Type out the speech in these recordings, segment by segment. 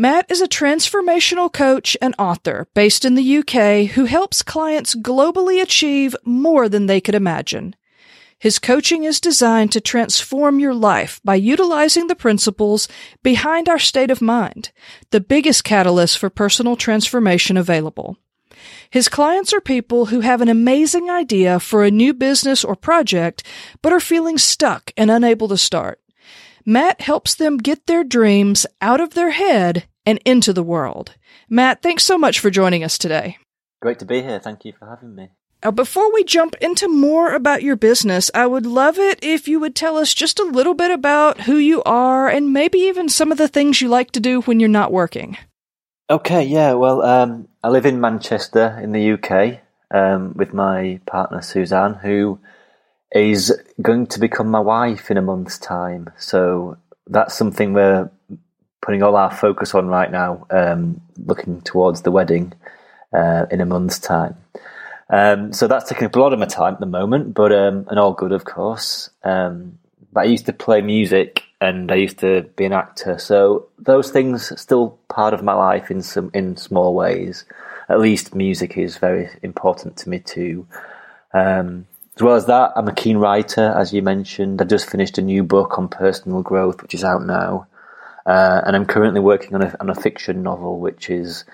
Matt is a transformational coach and author based in the UK who helps clients globally achieve more than they could imagine. His coaching is designed to transform your life by utilizing the principles behind our state of mind, the biggest catalyst for personal transformation available. His clients are people who have an amazing idea for a new business or project, but are feeling stuck and unable to start. Matt helps them get their dreams out of their head and into the world. Matt, thanks so much for joining us today. Great to be here. Thank you for having me. Now, before we jump into more about your business, I would love it if you would tell us just a little bit about who you are and maybe even some of the things you like to do when you're not working. Okay, yeah, well, um, I live in Manchester in the UK um, with my partner Suzanne, who is going to become my wife in a month's time. So that's something we're putting all our focus on right now, um, looking towards the wedding uh, in a month's time. Um, so that's taking up a lot of my time at the moment, but um, and all good, of course. Um, but I used to play music and I used to be an actor, so those things are still part of my life in some in small ways. At least music is very important to me too. Um, as well as that, I'm a keen writer, as you mentioned. I just finished a new book on personal growth, which is out now. Uh, and I'm currently working on a, on a fiction novel, which is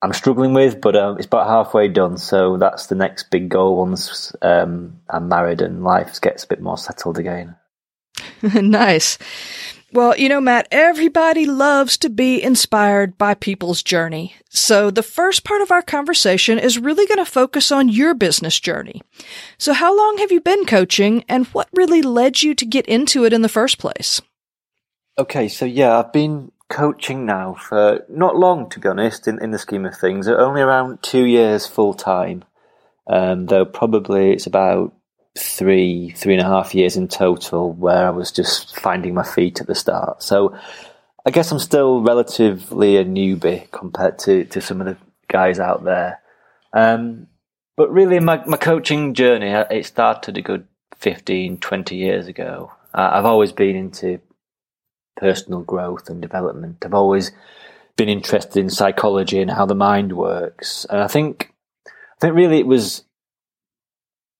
I'm struggling with, but um, it's about halfway done. So that's the next big goal once um, I'm married and life gets a bit more settled again. nice. Well, you know, Matt, everybody loves to be inspired by people's journey. So the first part of our conversation is really going to focus on your business journey. So how long have you been coaching and what really led you to get into it in the first place? Okay, so yeah, I've been coaching now for not long, to be honest, in, in the scheme of things. Only around two years full time. Um, though probably it's about three, three and a half years in total where I was just finding my feet at the start. So I guess I'm still relatively a newbie compared to, to some of the guys out there. Um, but really, my, my coaching journey, uh, it started a good 15, 20 years ago. Uh, I've always been into personal growth and development. I've always been interested in psychology and how the mind works. And I think, I think really it was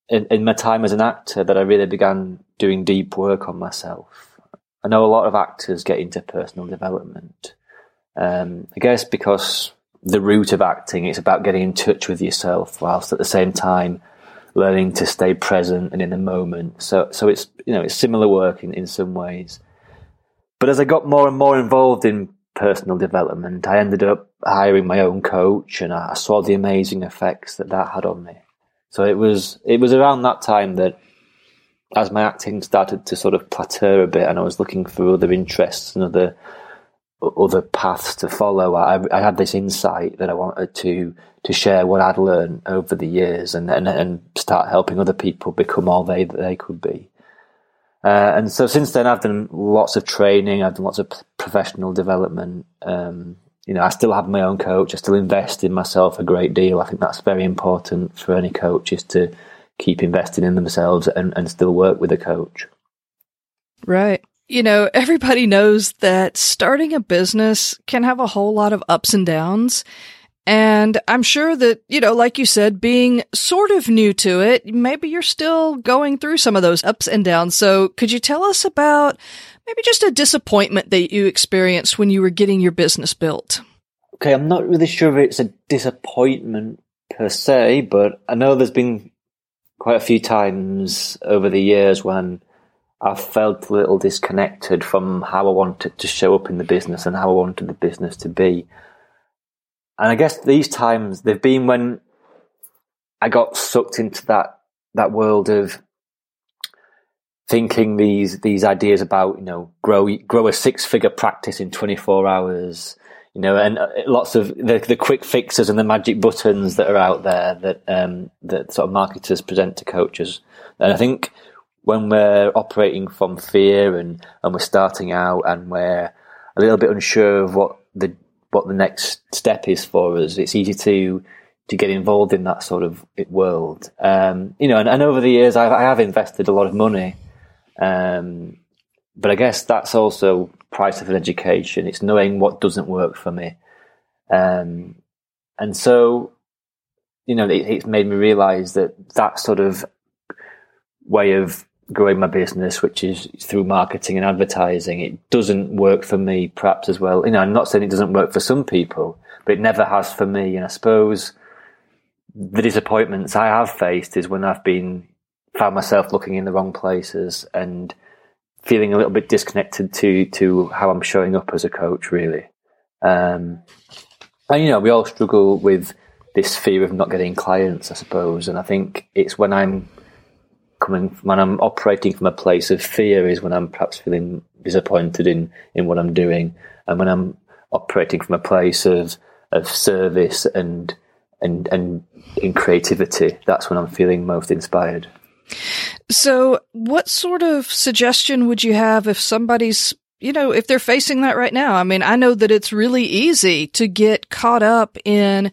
in, in my time as an actor that I really began doing deep work on myself. I know a lot of actors get into personal development. Um, I guess because the root of acting is about getting in touch with yourself, whilst at the same time learning to stay present and in the moment. So, so it's you know it's similar work in, in some ways. But as I got more and more involved in personal development, I ended up hiring my own coach, and I saw the amazing effects that that had on me. So it was it was around that time that as my acting started to sort of plateau a bit and I was looking for other interests and other other paths to follow, I, I had this insight that I wanted to to share what I'd learned over the years and, and, and start helping other people become all they they could be. Uh, and so since then, I've done lots of training. I've done lots of professional development. Um, you know, I still have my own coach. I still invest in myself a great deal. I think that's very important for any coach is to keep investing in themselves and, and still work with a coach. Right. You know, everybody knows that starting a business can have a whole lot of ups and downs. And I'm sure that, you know, like you said, being sort of new to it, maybe you're still going through some of those ups and downs. So could you tell us about maybe just a disappointment that you experienced when you were getting your business built? Okay, I'm not really sure if it's a disappointment per se, but I know there's been quite a few times over the years when I've felt a little disconnected from how I wanted to show up in the business and how I wanted the business to be. And I guess these times they've been when I got sucked into that that world of thinking these these ideas about you know grow grow a six figure practice in 24 hours you know, and uh, lots of the, the quick fixes and the magic buttons that are out there that um, that sort of marketers present to coaches. And I think when we're operating from fear and, and we're starting out and we're a little bit unsure of what the what the next step is for us, it's easy to to get involved in that sort of world. Um, you know, and, and, over the years, I've, I have invested a lot of money, um, but I guess that's also price of an education. It's knowing what doesn't work for me, um, and so you know, it, it's made me realise that that sort of way of growing my business, which is through marketing and advertising, it doesn't work for me perhaps as well. You know, I'm not saying it doesn't work for some people, but it never has for me. And I suppose the disappointments I have faced is when I've been found myself looking in the wrong places and feeling a little bit disconnected to to how I'm showing up as a coach, really. Um, and you know, we all struggle with this fear of not getting clients, I suppose. And I think it's when I'm coming when I'm operating from a place of fear is when I'm perhaps feeling disappointed in in what I'm doing, and when I'm operating from a place of of service and and and in creativity, that's when I'm feeling most inspired. So, what sort of suggestion would you have if somebody's you know, if they're facing that right now, I mean, I know that it's really easy to get caught up in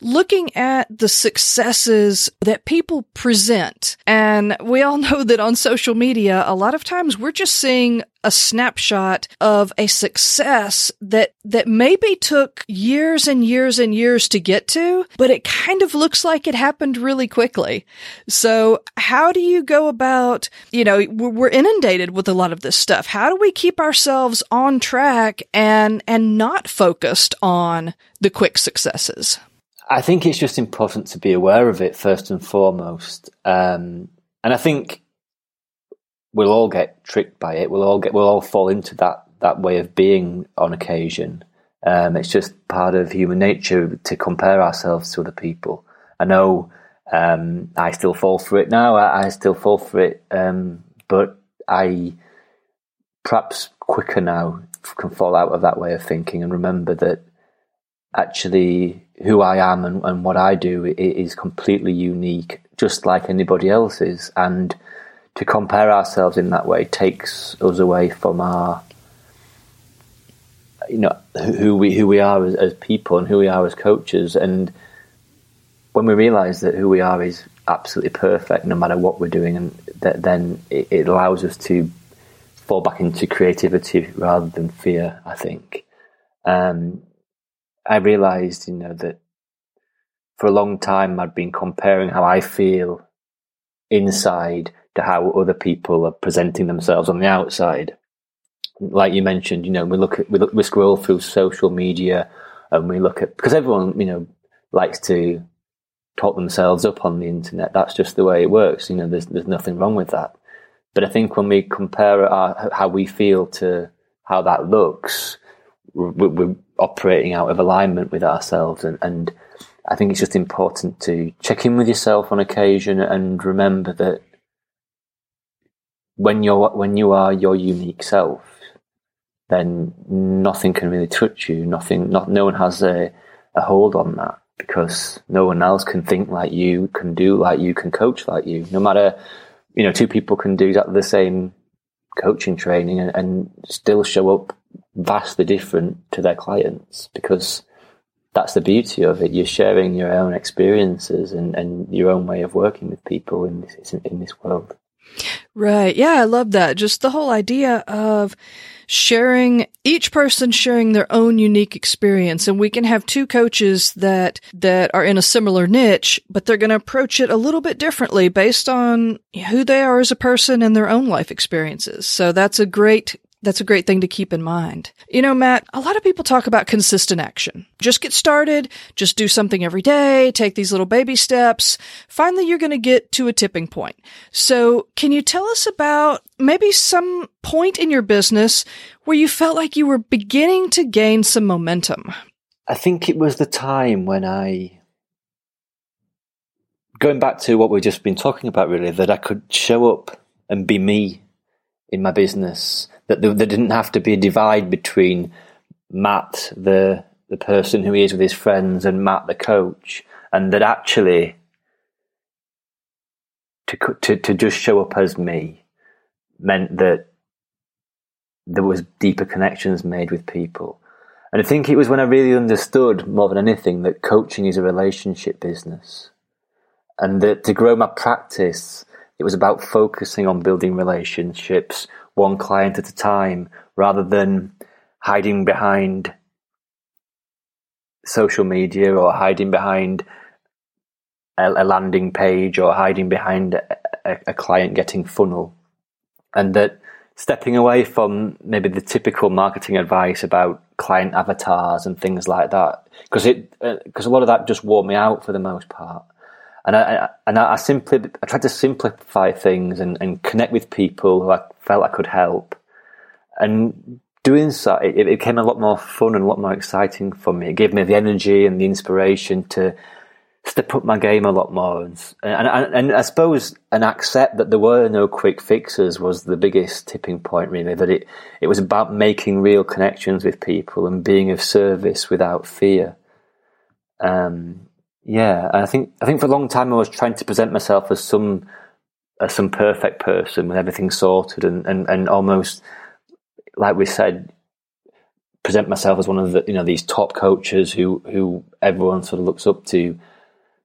looking at the successes that people present. And we all know that on social media, a lot of times we're just seeing a snapshot of a success that, that maybe took years and years and years to get to, but it kind of looks like it happened really quickly. So how do you go about, you know, we're inundated with a lot of this stuff. How do we keep ourselves on track and, and not focused on the quick successes? I think it's just important to be aware of it first and foremost. Um, and I think we'll all get tricked by it. We'll all get, we'll all fall into that, that way of being on occasion. Um, it's just part of human nature to compare ourselves to other people. I know, um, I still fall for it now. I, I still fall for it. Um, but I perhaps quicker now can fall out of that way of thinking and remember that actually who I am and, and what I do is completely unique, just like anybody else's. And to compare ourselves in that way takes us away from our, you know, who we who we are as, as people and who we are as coaches. And when we realise that who we are is absolutely perfect, no matter what we're doing, and that then it, it allows us to fall back into creativity rather than fear. I think. Um, I realized, you know, that for a long time I'd been comparing how I feel inside to how other people are presenting themselves on the outside. Like you mentioned, you know, we look at we look we scroll through social media and we look at because everyone, you know, likes to talk themselves up on the internet. That's just the way it works. You know, there's there's nothing wrong with that. But I think when we compare our, how we feel to how that looks, we're, we're operating out of alignment with ourselves. And, and I think it's just important to check in with yourself on occasion and remember that when you're when you are your unique self, then nothing can really touch you. Nothing, not no one has a, a hold on that because no one else can think like you, can do like you, can coach like you. No matter, you know, two people can do exactly the same coaching training and, and still show up vastly different to their clients because that's the beauty of it. You're sharing your own experiences and, and your own way of working with people in this in this world. Right. Yeah, I love that. Just the whole idea of sharing each person sharing their own unique experience and we can have two coaches that that are in a similar niche but they're going to approach it a little bit differently based on who they are as a person and their own life experiences so that's a great that's a great thing to keep in mind. You know, Matt, a lot of people talk about consistent action. Just get started, just do something every day, take these little baby steps. Finally, you're going to get to a tipping point. So can you tell us about maybe some point in your business where you felt like you were beginning to gain some momentum? I think it was the time when I, going back to what we've just been talking about really, that I could show up and be me in my business that there, there, didn't have to be a divide between Matt, the the person who he is with his friends and Matt the coach, and that actually to to to just show up as me meant that there was deeper connections made with people. And I think it was when I really understood more than anything that coaching is a relationship business. And that to grow my practice, it was about focusing on building relationships one client at a time rather than hiding behind social media or hiding behind a, a landing page or hiding behind a, a client getting funnel. And that stepping away from maybe the typical marketing advice about client avatars and things like that, because it because uh, a lot of that just wore me out for the most part. And I, and I simply I tried to simplify things and, and connect with people who I felt I could help. And doing so, it, it became a lot more fun and a lot more exciting for me. It gave me the energy and the inspiration to step up my game a lot more and, and, and I suppose and accept that there were no quick fixes was the biggest tipping point really that it it was about making real connections with people and being of service without fear um, yeah I think I think for a long time I was trying to present myself as some as some perfect person with everything sorted and, and, and almost like we said present myself as one of the you know these top coaches who who everyone sort of looks up to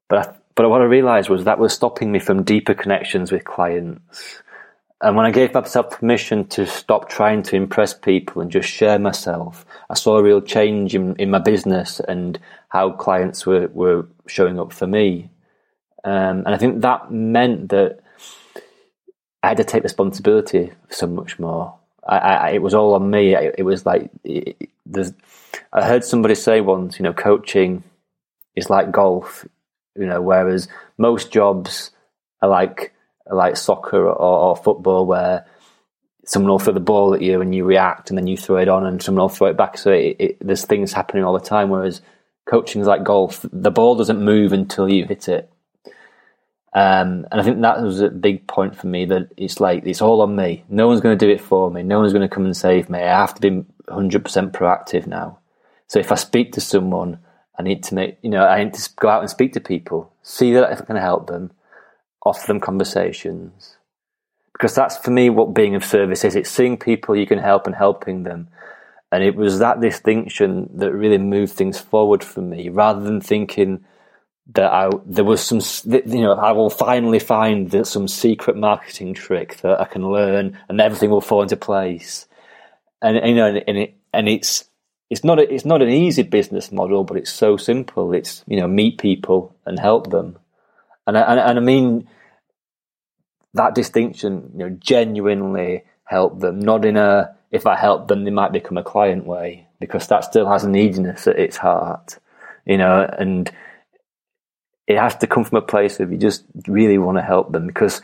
but I, but what I realised was that was stopping me from deeper connections with clients. And when I gave myself permission to stop trying to impress people and just share myself, I saw a real change in, in my business and how clients were, were showing up for me. Um, and I think that meant that I had to take responsibility so much more. I, I, it was all on me. It, it was like, it, I heard somebody say once, you know, coaching is like golf you know, whereas most jobs are like like soccer or, or, football, where someone will throw the ball at you and you react, and then you throw it on, and someone will throw it back. So it, it, there's things happening all the time. Whereas coaching is like golf; the ball doesn't move until you hit it. Um, and I think that was a big point for me that it's like it's all on me. No one's going to do it for me. No one's going to come and save me. I have to be 100% proactive now. So if I speak to someone I need to make, you know, I need to go out and speak to people, see that I can help them, offer them conversations. Because that's for me what being of service is. It's seeing people you can help and helping them. And it was that distinction that really moved things forward for me rather than thinking that I, there was some, you know, I will finally find that some secret marketing trick that I can learn and everything will fall into place. And, you know, and, it, and it's, it's not a, it's not an easy business model, but it's so simple. It's you know meet people and help them, and I, and, and I mean that distinction. You know, genuinely help them, not in a if I help them, they might become a client way, because that still has a neediness at its heart. You know, and it has to come from a place of you just really want to help them because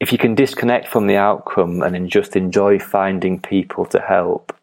if you can disconnect from the outcome and just enjoy finding people to help,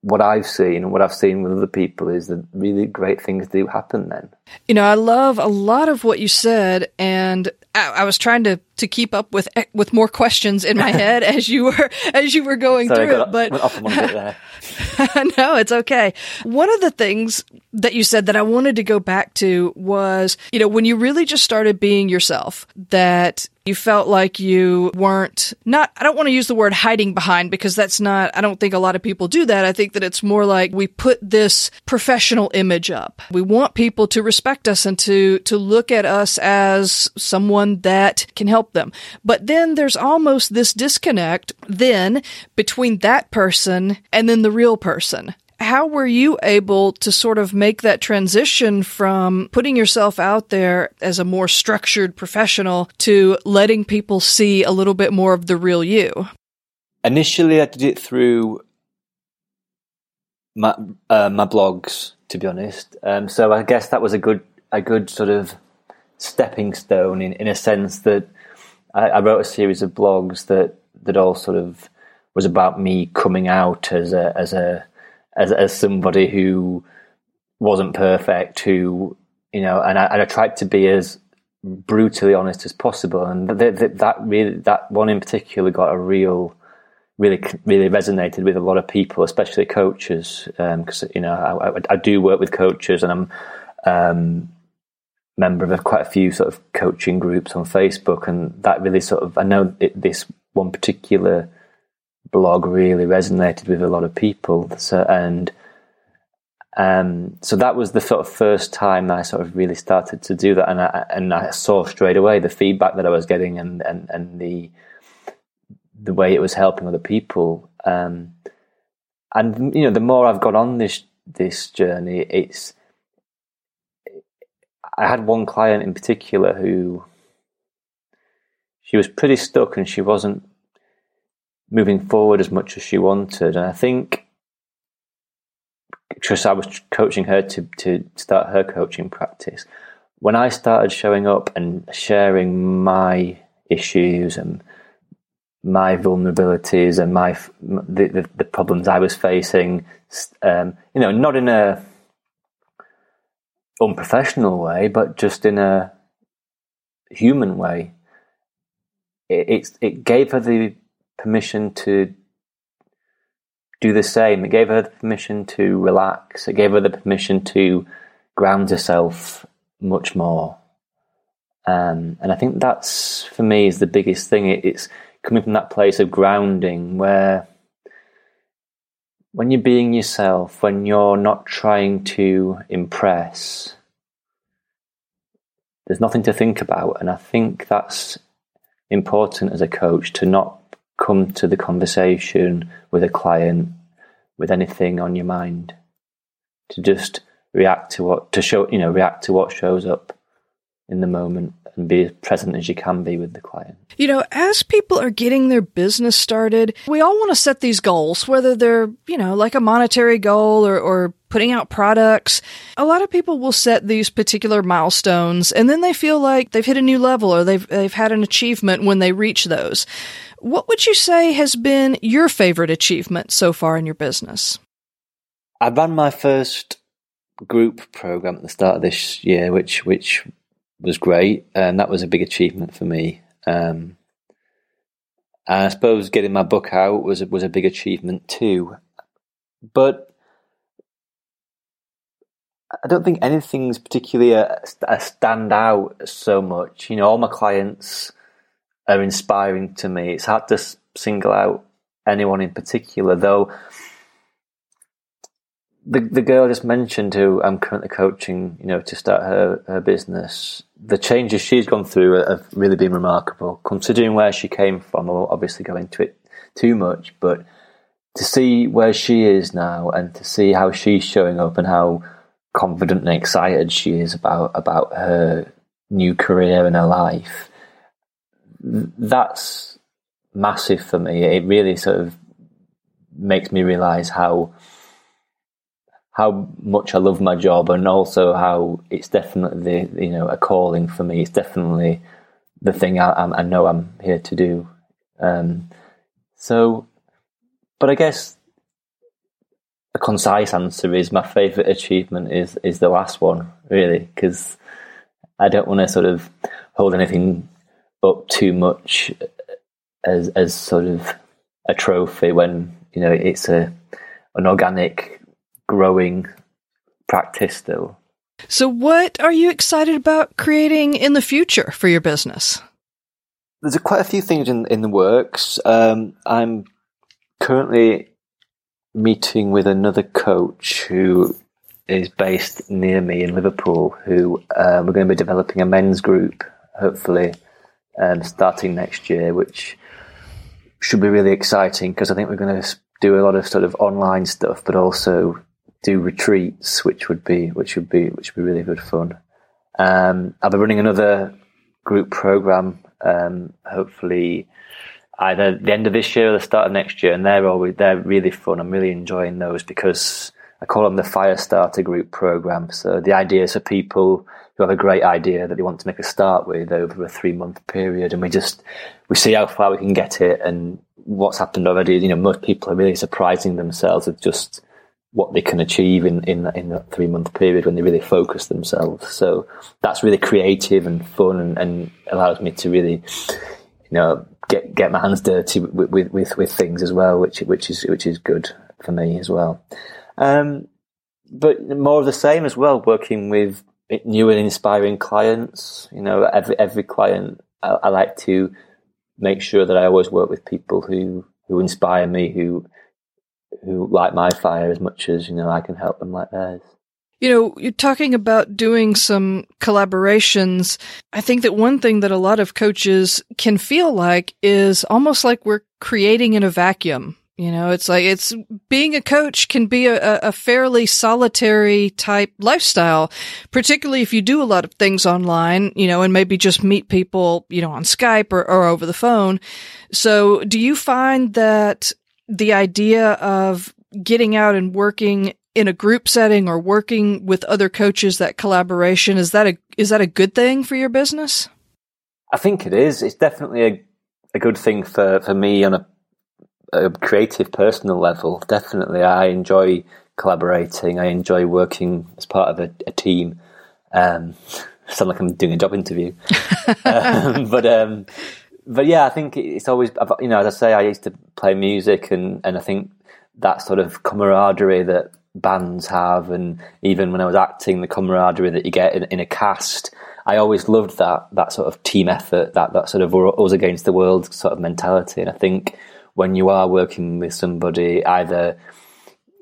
what I've seen and what I've seen with other people is that really great things do happen then. You know, I love a lot of what you said, and I, I was trying to to keep up with eh, with more questions in my head as you were as you were going Sorry, through it. But no, it's okay. One of the things that you said that I wanted to go back to was, you know, when you really just started being yourself, that you felt like you weren't not I don't want to use the word hiding behind because that's not I don't think a lot of people do that. I think that it's more like we put this professional image up. We want people to respect us and to to look at us as someone that can help them. But then there's almost this disconnect then between that person and then the real person how were you able to sort of make that transition from putting yourself out there as a more structured professional to letting people see a little bit more of the real you? Initially, I did it through my uh, my blogs, to be honest. Um, so I guess that was a good a good sort of stepping stone in, in a sense that I, I wrote a series of blogs that that all sort of was about me coming out as a as a as as somebody who wasn't perfect, who you know, and I, and I tried to be as brutally honest as possible, and th- th- that really that one in particular got a real really really resonated with a lot of people, especially coaches, because um, you know I, I, do work with coaches, and I'm um, member of quite a few sort of coaching groups on Facebook, and that really sort of I know it, this one particular blog really resonated with a lot of people, so and. Um, so that was the sort of first time I sort of really started to do that, and I and I saw straight away the feedback that I was getting, and and and the the way it was helping other people. Um, and you know, the more I've got on this this journey, it's. I had one client in particular who she was pretty stuck and she wasn't moving forward as much as she wanted. And I think because I was coaching her to, to start her coaching practice, when I started showing up and sharing my issues and my vulnerabilities and my the, the, the problems I was facing. Um, you know, not in a unprofessional way, but just in a human way. It, it, it gave her the permission to do the same. It gave her the permission to relax. It gave her the permission to ground herself much more. Um, and I think that's for me is the biggest thing. It, it's coming from that place of grounding where when you're being yourself, when you're not trying to impress, there's nothing to think about. And I think that's important as a coach to not come to the conversation with a client with anything on your mind, to just react to what, to show, you know, react to what shows up in the moment and be as present as you can be with the client. You know, as people are getting their business started, we all want to set these goals, whether they're, you know, like a monetary goal or, or putting out products. A lot of people will set these particular milestones and then they feel like they've hit a new level or they've, they've had an achievement when they reach those. What would you say has been your favorite achievement so far in your business? I ran my first group program at the start of this year, which which was great, and that was a big achievement for me. Um, and I suppose getting my book out was was a big achievement too. But I don't think anything's particularly a, a stand out so much. You know, all my clients are inspiring to me. It's hard to single out anyone in particular, though the the girl I just mentioned, who I'm currently coaching, you know, to start her her business, the changes she's gone through have really been remarkable. Considering where she came from, I won't obviously go into it too much, but to see where she is now and to see how she's showing up and how confident and excited she is about about her new career and her life, that's massive for me. It really sort of makes me realize how how much I love my job and also how it's definitely you know a calling for me. It's definitely the thing I, I know I'm here to do. Um, so, but I guess a concise answer is my favourite achievement is is the last one really because I don't want to sort of hold anything up too much as as sort of a trophy when you know it's a an organic growing practice still. So, what are you excited about creating in the future for your business? There's a, quite a few things in, in the works. Um, I'm currently meeting with another coach who is based near me in Liverpool, who uh, we're going to be developing a men's group, hopefully, um, starting next year, which should be really exciting because I think we're going to do a lot of sort of online stuff, but also do retreats, which would be which would be which would be really good fun. Um, I'll be running another group program, um, hopefully either the end of this year or the start of next year, and they're always they're really fun. I'm really enjoying those because I call them the fire starter group program. So the idea is for people who have a great idea that they want to make a start with over a three month period, and we just we see how far we can get it and what's happened already. You know, most people are really surprising themselves with just what they can achieve in in, in that three month period when they really focus themselves. So that's really creative and fun and, and allows me to really, you know, get get my hands dirty with, with, with, with things as well, which which is which is good for me as well. Um, but more of the same as well, working with new and inspiring clients. You know, every every client, I, I like to make sure that I always work with people who who inspire me, who who light my fire as much as you know I can help them light theirs. You know, you're talking about doing some collaborations. I think that one thing that a lot of coaches can feel like is almost like we're creating in a vacuum. You know, it's like it's being a coach can be a, a, fairly solitary type lifestyle, particularly if you do a lot of things online, you know, and maybe just meet people, you know, on Skype or, or over the phone. So do you find that the idea of getting out and working in a group setting or working with other coaches that collaboration is that a is that a good thing for your business i think it is it's definitely a, a good thing for for me on a, a creative personal level definitely i enjoy collaborating i enjoy working as part of a, a team um sound like i'm doing a job interview um, but um but yeah i think it's always you know as i say i used to play music and and i think that sort of camaraderie that bands have, and even when I was acting, the camaraderie that you get in, in a cast. I always loved that that sort of team effort, that that sort of us against the world sort of mentality. And I think when you are working with somebody, either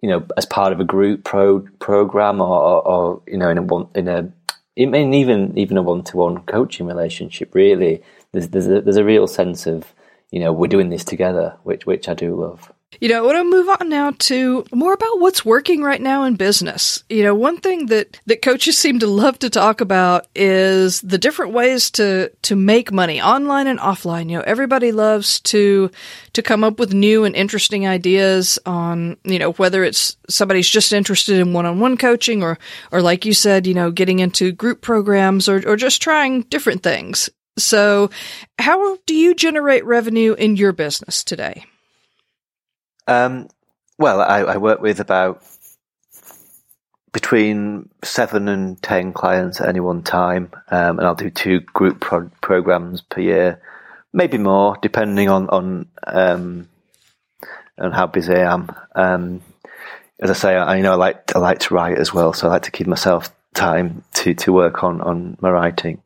you know as part of a group pro program or, or, or you know in a one in a even even a one to one coaching relationship, really, there's there's a, there's a real sense of you know we're doing this together, which which I do love. You know, I want to move on now to more about what's working right now in business. You know, one thing that, that coaches seem to love to talk about is the different ways to, to make money online and offline. You know, everybody loves to, to come up with new and interesting ideas on, you know, whether it's somebody's just interested in one-on-one coaching or, or like you said, you know, getting into group programs or, or just trying different things. So how do you generate revenue in your business today? Um, well, I, I, work with about between seven and ten clients at any one time, um, and I'll do two group pro- programs per year, maybe more, depending on on um, on how busy I am. Um, as I say, I, know I like I like to write as well, so I like to keep myself time to to work on on my writing.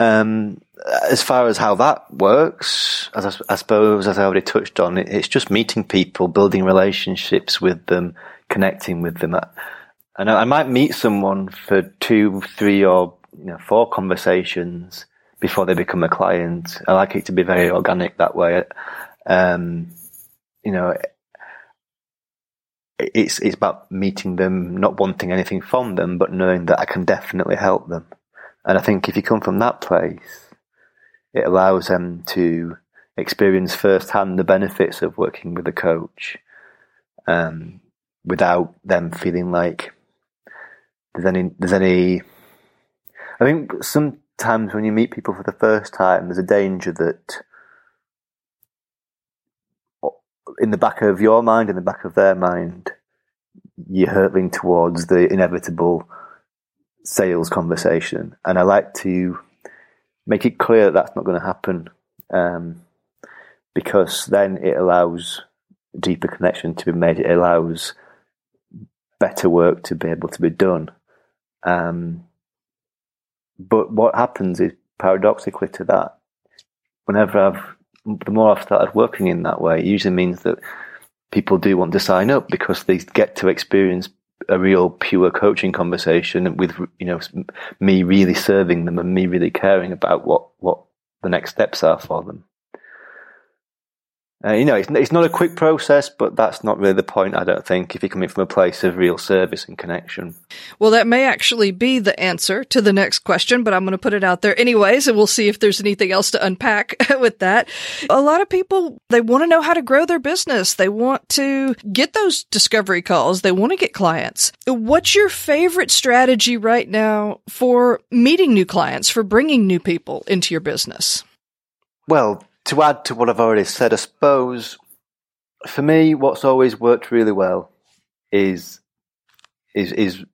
Um, as far as how that works, as I, I suppose, as I already touched on, it, it's just meeting people, building relationships with them, connecting with them. And I, I might meet someone for two, three, or you know, four conversations before they become a client. I like it to be very organic that way. Um, you know, it's it's about meeting them, not wanting anything from them, but knowing that I can definitely help them. And I think if you come from that place, it allows them to experience firsthand the benefits of working with a coach um, without them feeling like there's any there's any I think sometimes when you meet people for the first time there's a danger that in the back of your mind in the back of their mind you're hurtling towards the inevitable sales conversation. And I like to make it clear that that's not going to happen, um, because then it allows deeper connection to be made. It allows better work to be able to be done. Um, but what happens is paradoxically to that, whenever I've, the more I've started working in that way, it usually means that people do want to sign up because they get to experience a real pure coaching conversation with you know me really serving them and me really caring about what what the next steps are for them. Uh, you know, it's, it's not a quick process, but that's not really the point, I don't think, if you're coming from a place of real service and connection. Well, that may actually be the answer to the next question, but I'm going to put it out there anyways, and we'll see if there's anything else to unpack with that. A lot of people, they want to know how to grow their business. They want to get those discovery calls. They want to get clients. What's your favorite strategy right now for meeting new clients, for bringing new people into your business? Well, to add to what I've already said, I suppose for me, what's always worked really well is is is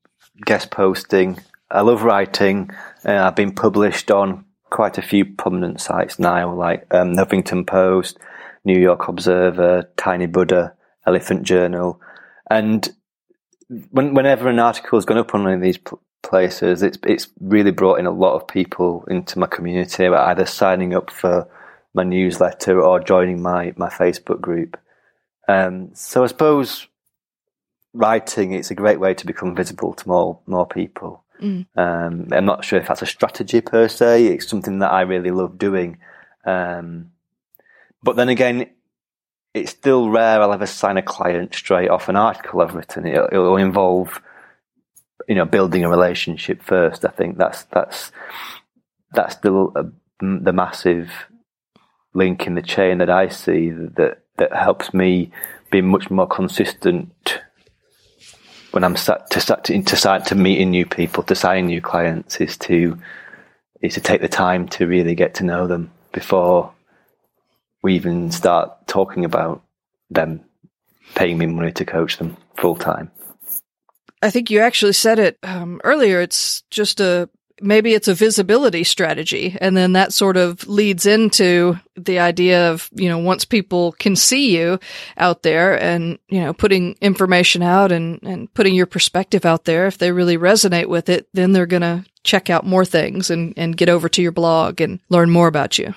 guest posting. I love writing. Uh, I've been published on quite a few prominent sites now, like um, Huffington Post, New York Observer, Tiny Buddha, Elephant Journal, and when, whenever an article has gone up on one of these pl- places, it's it's really brought in a lot of people into my community, either signing up for my newsletter or joining my my Facebook group. Um, so I suppose writing it's a great way to become visible to more more people. Mm. Um, I'm not sure if that's a strategy per se. It's something that I really love doing. Um, but then again, it's still rare I'll ever sign a client straight off an article I've written. It'll, it'll involve, you know, building a relationship first. I think that's that's that's still a, the massive link in the chain that I see that that helps me be much more consistent when I'm sat to start to, to start to meeting new people, to sign new clients, is to is to take the time to really get to know them before we even start talking about them paying me money to coach them full time. I think you actually said it um, earlier. It's just a maybe it's a visibility strategy, and then that sort of leads into the idea of you know once people can see you out there and you know putting information out and and putting your perspective out there. If they really resonate with it, then they're gonna check out more things and and get over to your blog and learn more about you.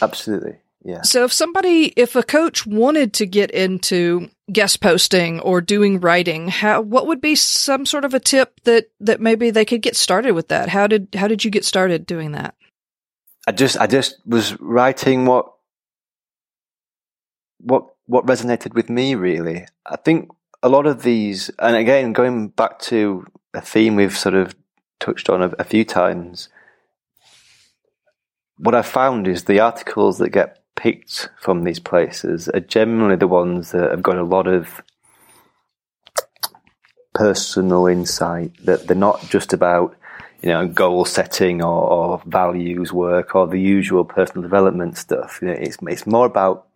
Absolutely. Yeah. So if somebody, if a coach wanted to get into guest posting or doing writing, how, what would be some sort of a tip that, that maybe they could get started with that? How did, how did you get started doing that? I just, I just was writing what, what, what resonated with me really. I think a lot of these, and again, going back to a theme we've sort of touched on a, a few times, what I found is the articles that get picked from these places are generally the ones that have got a lot of personal insight that they're not just about you know goal setting or, or values work or the usual personal development stuff. You know, it's it's more about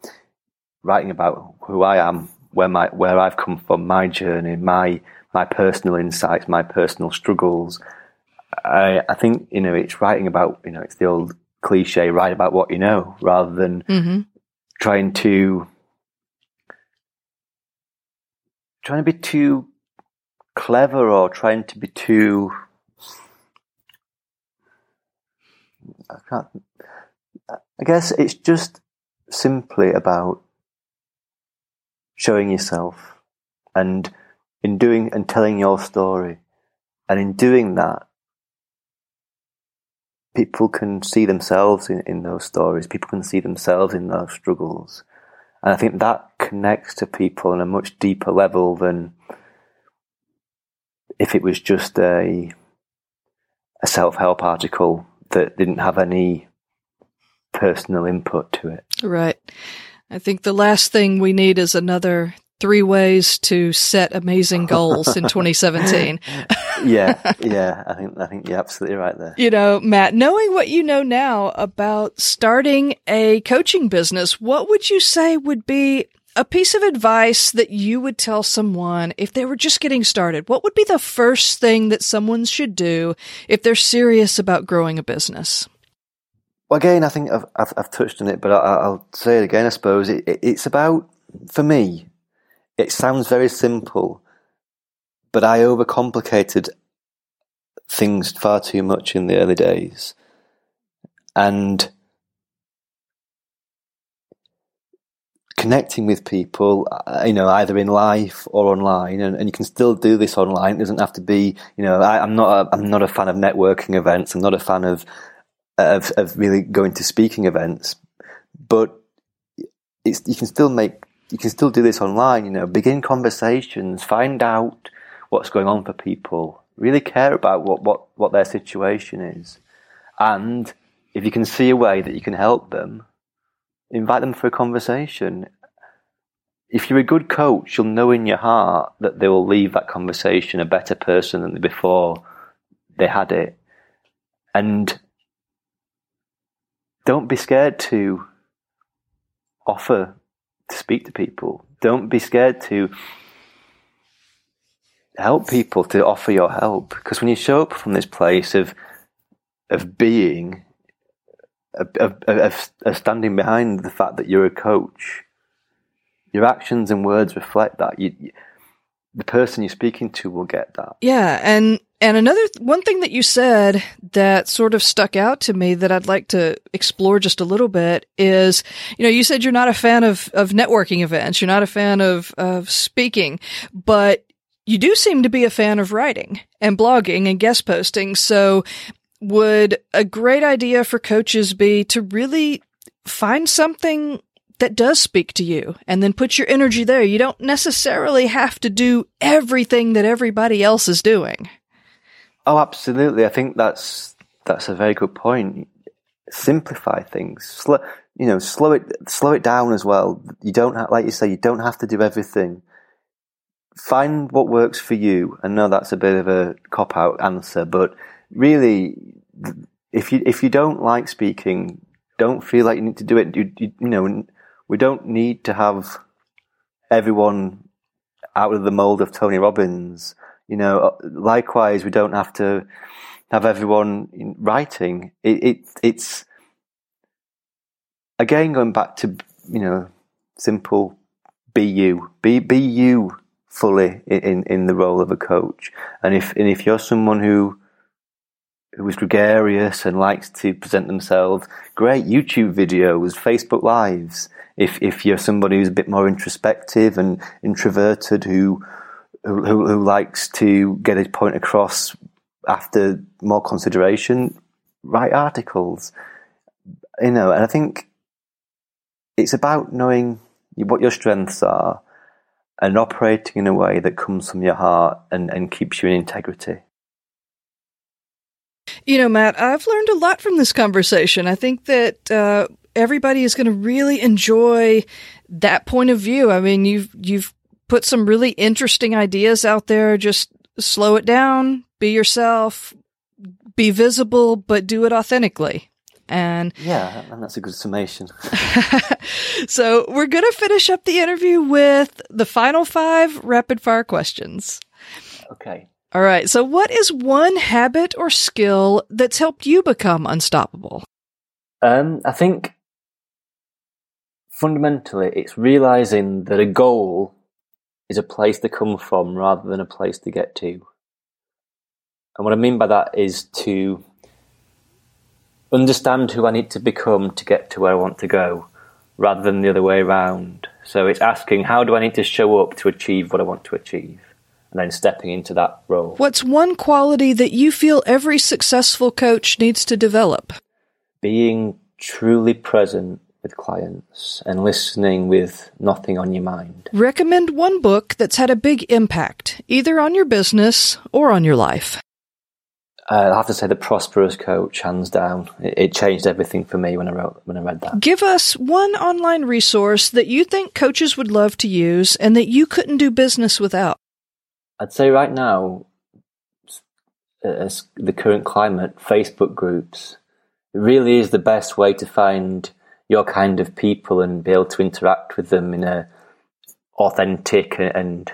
writing about who I am where my where I've come from my journey my my personal insights my personal struggles. I I think you know it's writing about you know it's the old cliche, write about what you know, rather than mm-hmm. trying to trying to be too clever or trying to be too. I can't. I guess it's just simply about showing yourself and in doing and telling your story. And in doing that, people can see themselves in, in those stories. People can see themselves in those struggles. And I think that connects to people on a much deeper level than if it was just a a self help article that didn't have any personal input to it. Right. I think the last thing we need is another three ways to set amazing goals in 2017. yeah, yeah, I think I think you're absolutely right there. You know, Matt, knowing what you know now about starting a coaching business, what would you say would be a piece of advice that you would tell someone if they were just getting started? What would be the first thing that someone should do if they're serious about growing a business? Well, again, I think I've, I've, I've touched on it, but I, will say it again. I suppose it, it, it's about for me it sounds very simple, but I overcomplicated things far too much in the early days. And connecting with people, uh, you know, either in life or online, and, and you can still do this online. It doesn't have to be, you know, I, am not, a, I'm not a fan of networking events. I'm not a fan of, of, of really going to speaking events, but you can still make you can still do this online, you know, begin conversations, find out what's going on for people, really care about what, what, what their situation is. And if you can see a way that you can help them, invite them for a conversation. If you're a good coach, you'll know in your heart that they will leave that conversation a better person than before they had it. And don't be scared to offer speak to people. Don't be scared to help people, to offer your help. Because when you show up from this place of of being, of, of, of, standing behind the fact that you're a coach. Your actions and words reflect that. You, the person you're speaking to will get that. Yeah, and and another one thing that you said that sort of stuck out to me that I'd like to explore just a little bit is, you know, you said you're not a fan of of networking events, you're not a fan of of speaking, but you do seem to be a fan of writing and blogging and guest posting. So would a great idea for coaches be to really find something that does speak to you and then put your energy there. You don't necessarily have to do everything that everybody else is doing. Oh, absolutely. I think that's that's a very good point. Simplify things. Slow, you know, slow it slow it down as well. You don't have, like you say, you don't have to do everything. Find what works for you. I know that's a bit of a cop out answer, but really, if you if you don't like speaking, don't feel like you need to do it. You, you, you know, we don't need to have everyone out of the mold of Tony Robbins. You know, uh, likewise, we don't have to have everyone writing. It, it, it's again going back to you know simple be you, be be you fully in in the role of a coach. And if and if you're someone who who is gregarious and likes to present themselves, great YouTube videos, Facebook lives if if you're somebody who's a bit more introspective and introverted who who, who likes to get his point across after more consideration, write articles. You know, and I think it's about knowing what your strengths are and operating in a way that comes from your heart and, and keeps you in integrity. You know, Matt, I've learned a lot from this conversation. I think that uh, everybody is going to really enjoy that point of view. I mean, you've, you've put some really interesting ideas out there. Just slow it down, be yourself, be visible, but do it authentically. And yeah, and that's a good summation. so we're going to finish up the interview with the final five rapid fire questions. Okay. All right. So what is one habit or skill that's helped you become unstoppable? Um, I think fundamentally, it's realizing that a goal is a place to come from rather than a place to get to. And what I mean by that is to understand who I need to become to get to where I want to go rather than the other way around. So it's asking, how do I need to show up to achieve what I want to achieve? And then stepping into that role. What's one quality that you feel every successful coach needs to develop? Being truly present with clients and listening with nothing on your mind. Recommend one book that's had a big impact, either on your business or on your life. Uh, I have to say, The Prosperous Coach, hands down. It, it, changed everything for me when I wrote when I read that. Give us one online resource that you think coaches would love to use and that you couldn't do business without. I'd say right now, as the current climate, Facebook groups it really is the best way to find your kind of people and be able to interact with them in a authentic and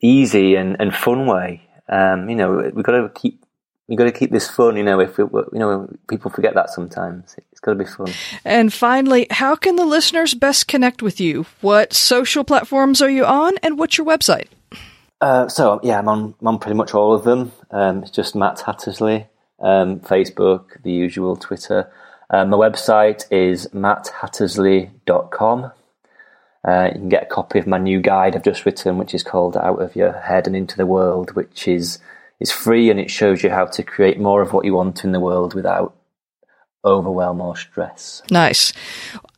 easy and, and fun way. Um, you know, we've got to keep we got to keep this fun. You know, if we, you know people forget that sometimes, it's got to be fun. And finally, how can the listeners best connect with you? What social platforms are you on, and what's your website? Uh, so yeah, I'm on, I'm on pretty much all of them. Um, it's just Matt Hattersley, um, Facebook, the usual, Twitter. Uh, my website is matthattersley.com. Uh, you can get a copy of my new guide I've just written, which is called Out of Your Head and Into the World, which is is free and it shows you how to create more of what you want in the world without overwhelm or stress. Nice.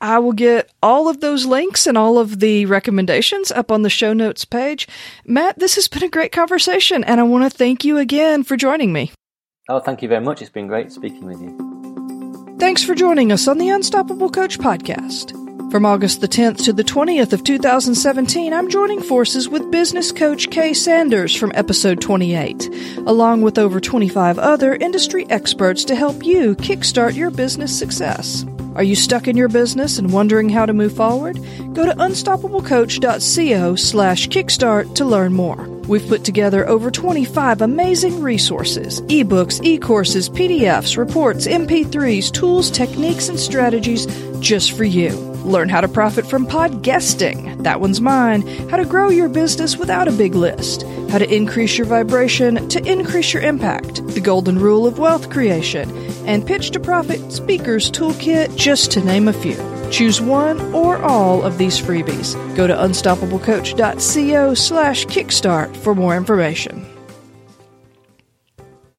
I will get all of those links and all of the recommendations up on the show notes page. Matt, this has been a great conversation, and I want to thank you again for joining me. Oh, thank you very much. It's been great speaking with you. Thanks for joining us on the Unstoppable Coach podcast. From August the 10th to the 20th of 2017, I'm joining forces with business coach Kay Sanders from episode 28, along with over 25 other industry experts to help you kickstart your business success. Are you stuck in your business and wondering how to move forward? Go to unstoppablecoach.co slash kickstart to learn more. We've put together over 25 amazing resources ebooks, e courses, PDFs, reports, MP3s, tools, techniques, and strategies just for you. Learn how to profit from podcasting. That one's mine. How to grow your business without a big list. How to increase your vibration to increase your impact. The golden rule of wealth creation. And pitch to profit speakers toolkit, just to name a few. Choose one or all of these freebies. Go to unstoppablecoach.co slash kickstart for more information.